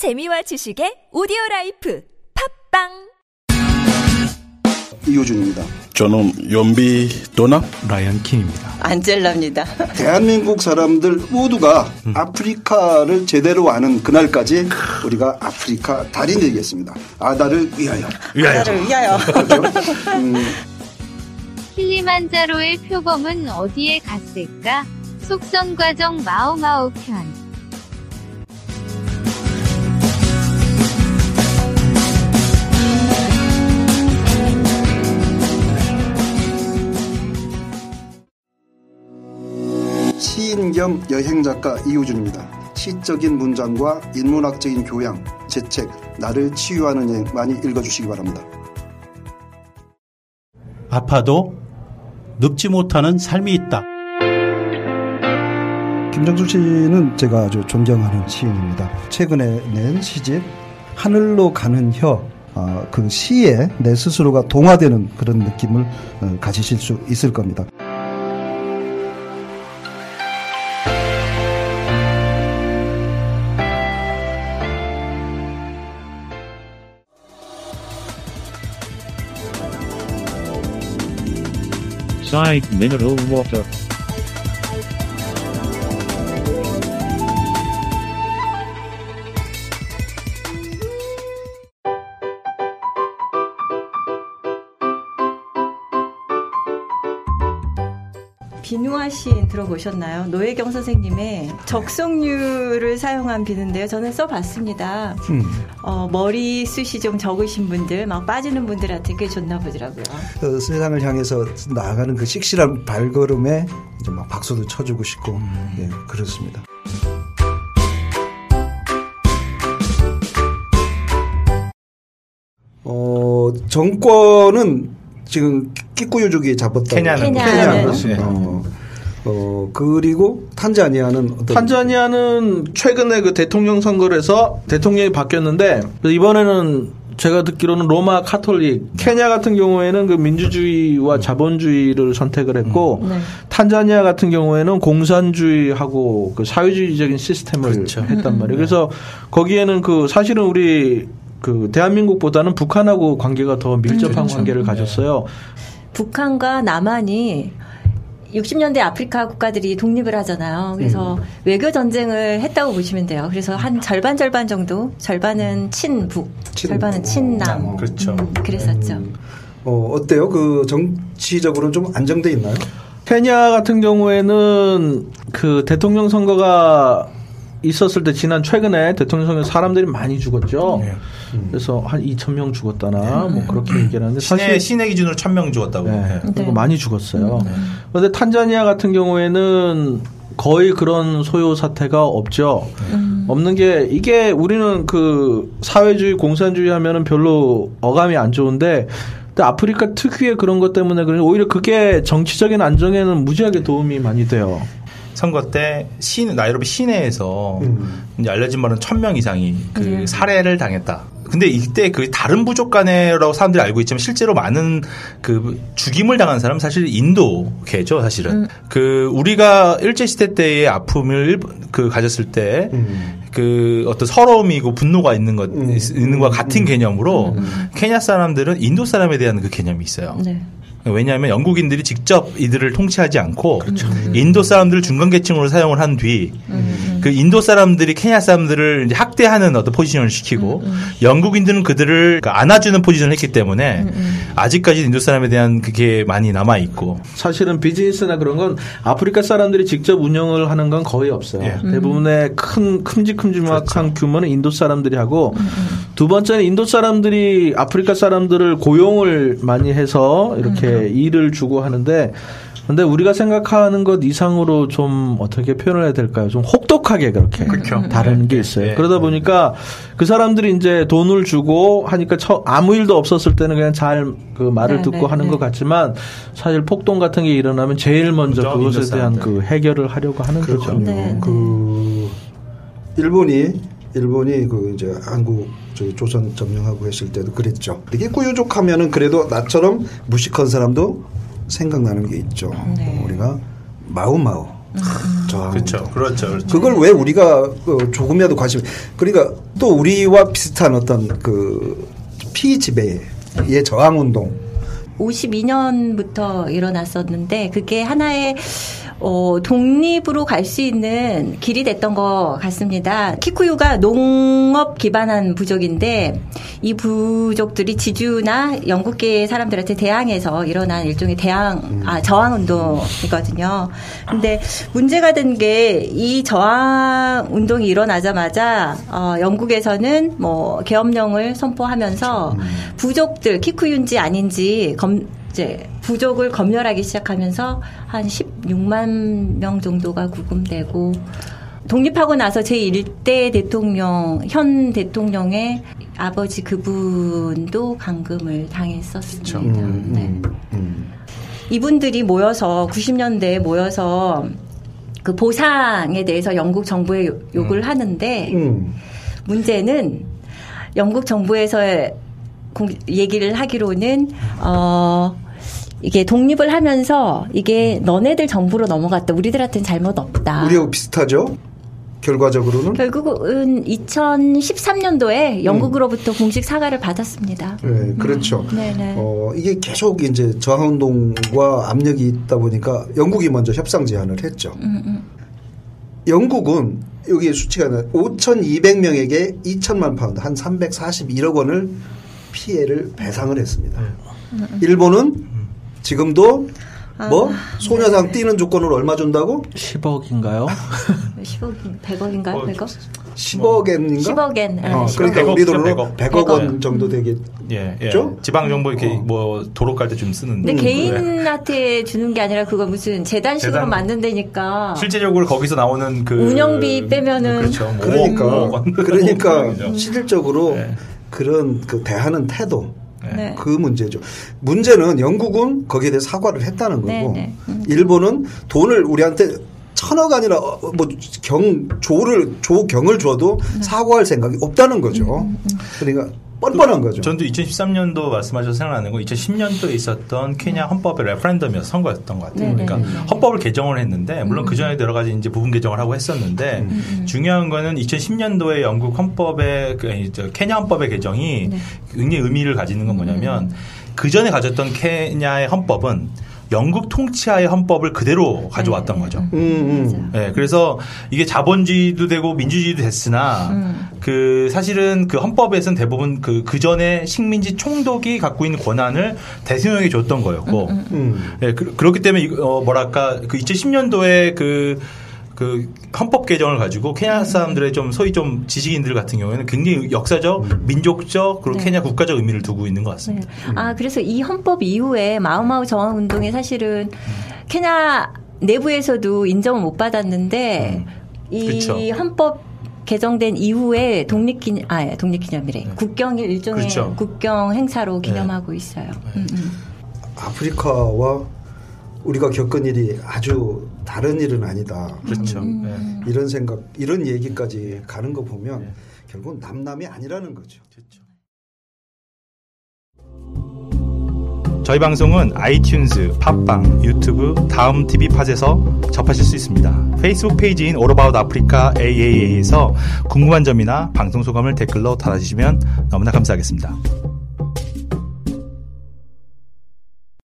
재미와 지식의 오디오 라이프 팟빵 이호준입니다. 저는 연비 도나 라이언 킴입니다. 안젤라입니다. 대한민국 사람들 모두가 아프리카를 제대로 아는 그날까지 우리가 아프리카 달인 되겠습니다. 아달을 위하여. 나를 위하여. 킬리만자로의 표범은 어디에 갔을까? 속성 과정 마오마오 편. 겸 여행작가 이호준입니다. 시적인 문장과 인문학적인 교양, 제 책 나를 치유하는 여행 많이 읽어주시기 바랍니다. 아파도 늙지 못하는 삶이 있다. 김정수 씨는 제가 아주 존경하는 시인입니다. 최근에 낸 시집 하늘로 가는 혀. 아, 그 시에 내 스스로가 동화되는 그런 느낌을 어, 가지실 수 있을 겁니다. Side Mineral Water. 시인 들어보셨나요? 노혜경 선생님의 적성류를 사용한 비누인데요. 저는 써봤습니다. 어, 머리 숱이 좀 적으신 분들, 막 빠지는 분들한테 꽤 좋나 보더라고요. 그 세상을 향해서 나아가는 그 씩씩한 발걸음에 이제 막 박수도 쳐주고 싶고 예, 그렇습니다. 어 정권은 지금 끼꾸유족이 잡았다. 케냐는 케냐는. 케냐는 어, 어 그리고 탄자니아는 어떤 탄자니아는 최근에 그 대통령 선거를 해서 대통령이 바뀌었는데 이번에는 제가 듣기로는 로마 카톨릭, 케냐 같은 경우에는 그 민주주의와 자본주의를 선택을 했고 네. 탄자니아 같은 경우에는 공산주의하고 그 사회주의적인 시스템을 그렇죠. 했단 말이에요. 그래서 거기에는 그 사실은 우리 그 대한민국보다는 북한하고 관계가 더 밀접한 관계를 가졌어요. 북한과 남한이 60년대 아프리카 국가들이 독립을 하잖아요. 그래서 외교 전쟁을 했다고 보시면 돼요. 그래서 한 절반 절반 정도, 절반은 친북, 친북. 절반은 친남. 그렇죠. 음, 그랬었죠. 어 어때요? 그 정치적으로는 좀 안정돼 있나요? 케냐 같은 경우에는 그 대통령 선거가 있었을 때 지난 최근에 대통령 선거 사람들이 많이 죽었죠. 네. 그래서 한 2천 명 죽었다나 뭐 그렇게 얘기를 하는데 시내, 사실 시내 기준으로 1000명 죽었다고. 네, 네. 그리고 네. 많이 죽었어요. 그런데 탄자니아 같은 경우에는 거의 그런 소요 사태가 없죠. 없는 게 이게 우리는 그 사회주의 공산주의 하면은 별로 어감이 안 좋은데 근데 아프리카 특유의 그런 것 때문에 그런 오히려 그게 정치적인 안정에는 무지하게 도움이 많이 돼요. 선거 때 시, 나이로비 시내에서 이제 알려진 바는 1000명 이상이 그 네. 살해를 당했다. 근데 이때 그 다른 부족 간에라고 사람들이 알고 있지만 실제로 많은 그 죽임을 당한 사람은 사실 인도계죠, 사실은. 그 우리가 일제 시대 때의 아픔을 일- 그 가졌을 때그 어떤 서러움이고 분노가 있는 것 있는 것과 같은 개념으로 케냐 사람들은 인도 사람에 대한 그 개념이 있어요. 네. 왜냐하면 영국인들이 직접 이들을 통치하지 않고 그렇죠. 인도 사람들을 중간계층으로 사용을 한 뒤 그 음. 인도 사람들이 케냐 사람들을 이제 학대하는 어떤 포지션을 시키고 음, 영국인들은 그들을 그러니까 안아주는 포지션을 했기 때문에 음, 아직까지 인도 사람에 대한 그게 많이 남아 있고 사실은 비즈니스나 그런 건 아프리카 사람들이 직접 운영을 하는 건 거의 없어요. 예. 대부분의 큰 큼직큼직한 그렇죠. 규모는 인도 사람들이 하고 음, 두 번째는 인도 사람들이 아프리카 사람들을 고용을 많이 해서 이렇게 일을 주고 하는데 근데 우리가 생각하는 것 이상으로 좀 어떻게 표현을 해야 될까요? 좀 혹독하게 그렇게 그렇죠. 다루는 게 네, 있어요. 네. 그러다 보니까 그 사람들이 이제 돈을 주고 하니까 처- 아무 일도 없었을 때는 그냥 잘 그 말을 네, 듣고 네, 하는 네. 것 같지만 사실 폭동 같은 게 일어나면 제일 먼저 그죠, 그것에 대한. 그 해결을 하려고 하는 거죠. 그렇군요. 네, 네. 그 일본이 일본이 그 이제 한국 저기 조선 점령하고 했을 때도 그랬죠. 이게 꾸유족하면은 그래도 나처럼 무식한 사람도 생각나는 게 있죠. 네. 우리가 마오마오 저항. 그렇죠. 그렇죠. 그렇죠. 그걸 왜 우리가 어, 조금이라도 관심 그러니까 또 우리와 비슷한 어떤 그 피지배의 저항 운동 52년부터 일어났었는데 그게 하나의 어, 독립으로 갈 수 있는 길이 됐던 것 같습니다. 키쿠유가 농업 기반한 부족인데 이 부족들이 지주나 영국계 사람들한테 대항해서 일어난 일종의 대항, 아, 저항 운동이거든요. 근데 문제가 된 게 이 저항 운동이 일어나자마자 어, 영국에서는 뭐 계엄령을 선포하면서 부족들 키쿠유인지 아닌지 검, 이제 부족을 검열하기 시작하면서 한 16만 명 정도가 구금되고 독립하고 나서 제 1대 대통령 현 대통령의 아버지 그분도 감금을 당했었습니다. 음, 네. 음. 이분들이 모여서 90년대에 모여서 그 보상에 대해서 영국 정부에 요- 요구를 하는데 음. 문제는 영국 정부에서 공- 얘기를 하기로는 어 이게 독립을 하면서 이게 너네들 정부로 넘어갔다. 우리들한테는 잘못 없다. 우리하고 비슷하죠 결과적으로는 결국은 2013년도에 영국으로부터 공식 사과를 받았습니다. 네, 그렇죠. 네네. 어, 이게 계속 이제 저항운동과 압력이 있다 보니까 영국이 먼저 협상 제안을 했죠. 음, 영국은 여기 수치가 5,200명에게 2천만 파운드, 한 341억 원을 피해를 배상을 했습니다. 일본은 지금도 뭐 소녀상 뛰는 조건으로 얼마 준다고? 10억인가요? 10억, 100억인가요? 100억? 10억엔인가? 10억엔. 어, 네, 그러니까 10억, 우리 돈으로 100억. 100억, 원 네. 정도 되겠죠? 예, 예. 죠? 지방 정부 이렇게 어. 뭐 도로 깔 때 좀 쓰는데. 근데 네. 개인한테 주는 게 아니라 그거 무슨 재단식으로 재단. 만든다니까. 실제적으로 거기서 나오는 그 운영비 빼면은 그렇죠. 뭐 그러니까. 그러니까. 실질적으로 네. 그런 그 대하는 태도 네. 그 문제죠. 문제는 영국은 거기에 대해 사과를 했다는 거고 네, 네. 음. 일본은 돈을 우리한테 천억 아니라 어, 뭐경 조를 조경을 줘도 네. 사과할 생각이 없다는 거죠. 음, 그러니까 뻔뻔한 거죠. 전도 2013년도 말씀하셔서 생각나는 건 2010년도에 있었던 케냐 헌법의 레퍼런덤이었 선거였던 것 같아요. 네, 그러니까 네, 네. 헌법을 개정을 했는데 물론 그 전에 여러 가지 이제 부분 개정을 하고 했었는데 음, 중요한 거는 2010년도에 영국 헌법의 그 케냐 헌법의 개정이 굉장히 의미를 가지는 건 뭐냐면 그 전에 가졌던 케냐의 헌법은 영국 통치하의 헌법을 그대로 가져왔던 거죠. 음, 음. 네, 그래서 이게 자본주의도 되고 민주주의도 됐으나 음. 그 사실은 그 헌법에서는 대부분 그 그 전에 식민지 총독이 갖고 있는 권한을 대통령에게 줬던 거였고, 음. 네, 그, 렇기 때문에 어, 뭐랄까 그 2010년도에 그 그 헌법 개정을 가지고 케냐 사람들의 좀 소위 좀 지식인들 같은 경우에는 굉장히 역사적, 민족적 그리고 네. 케냐 국가적 의미를 두고 있는 것 네. 같습니다. 아, 그래서 이 헌법 이후에 마우마우 저항 운동이 사실은 케냐 내부에서도 인정을 못 받았는데 이 그쵸. 헌법 개정된 이후에 독립기념, 아, 예, 독립기념이래. 국경일 일종의 그렇죠. 국경 행사로 기념하고 있어요. 음, 음. 아프리카와 우리가 겪은 일이 아주 다른 일은 아니다. 그렇죠. 음. 네. 이런 생각, 이런 얘기까지 가는 거 보면 결국 은 남남이 아니라는 거죠. 저희 방송은 아이튠즈, 팟빵, 유튜브, 다음 TV 팟에서 접하실 수 있습니다. 페이스북 페이지인 All About Africa AAA에서 궁금한 점이나 방송 소감을 댓글로 달아주시면 너무나 감사하겠습니다.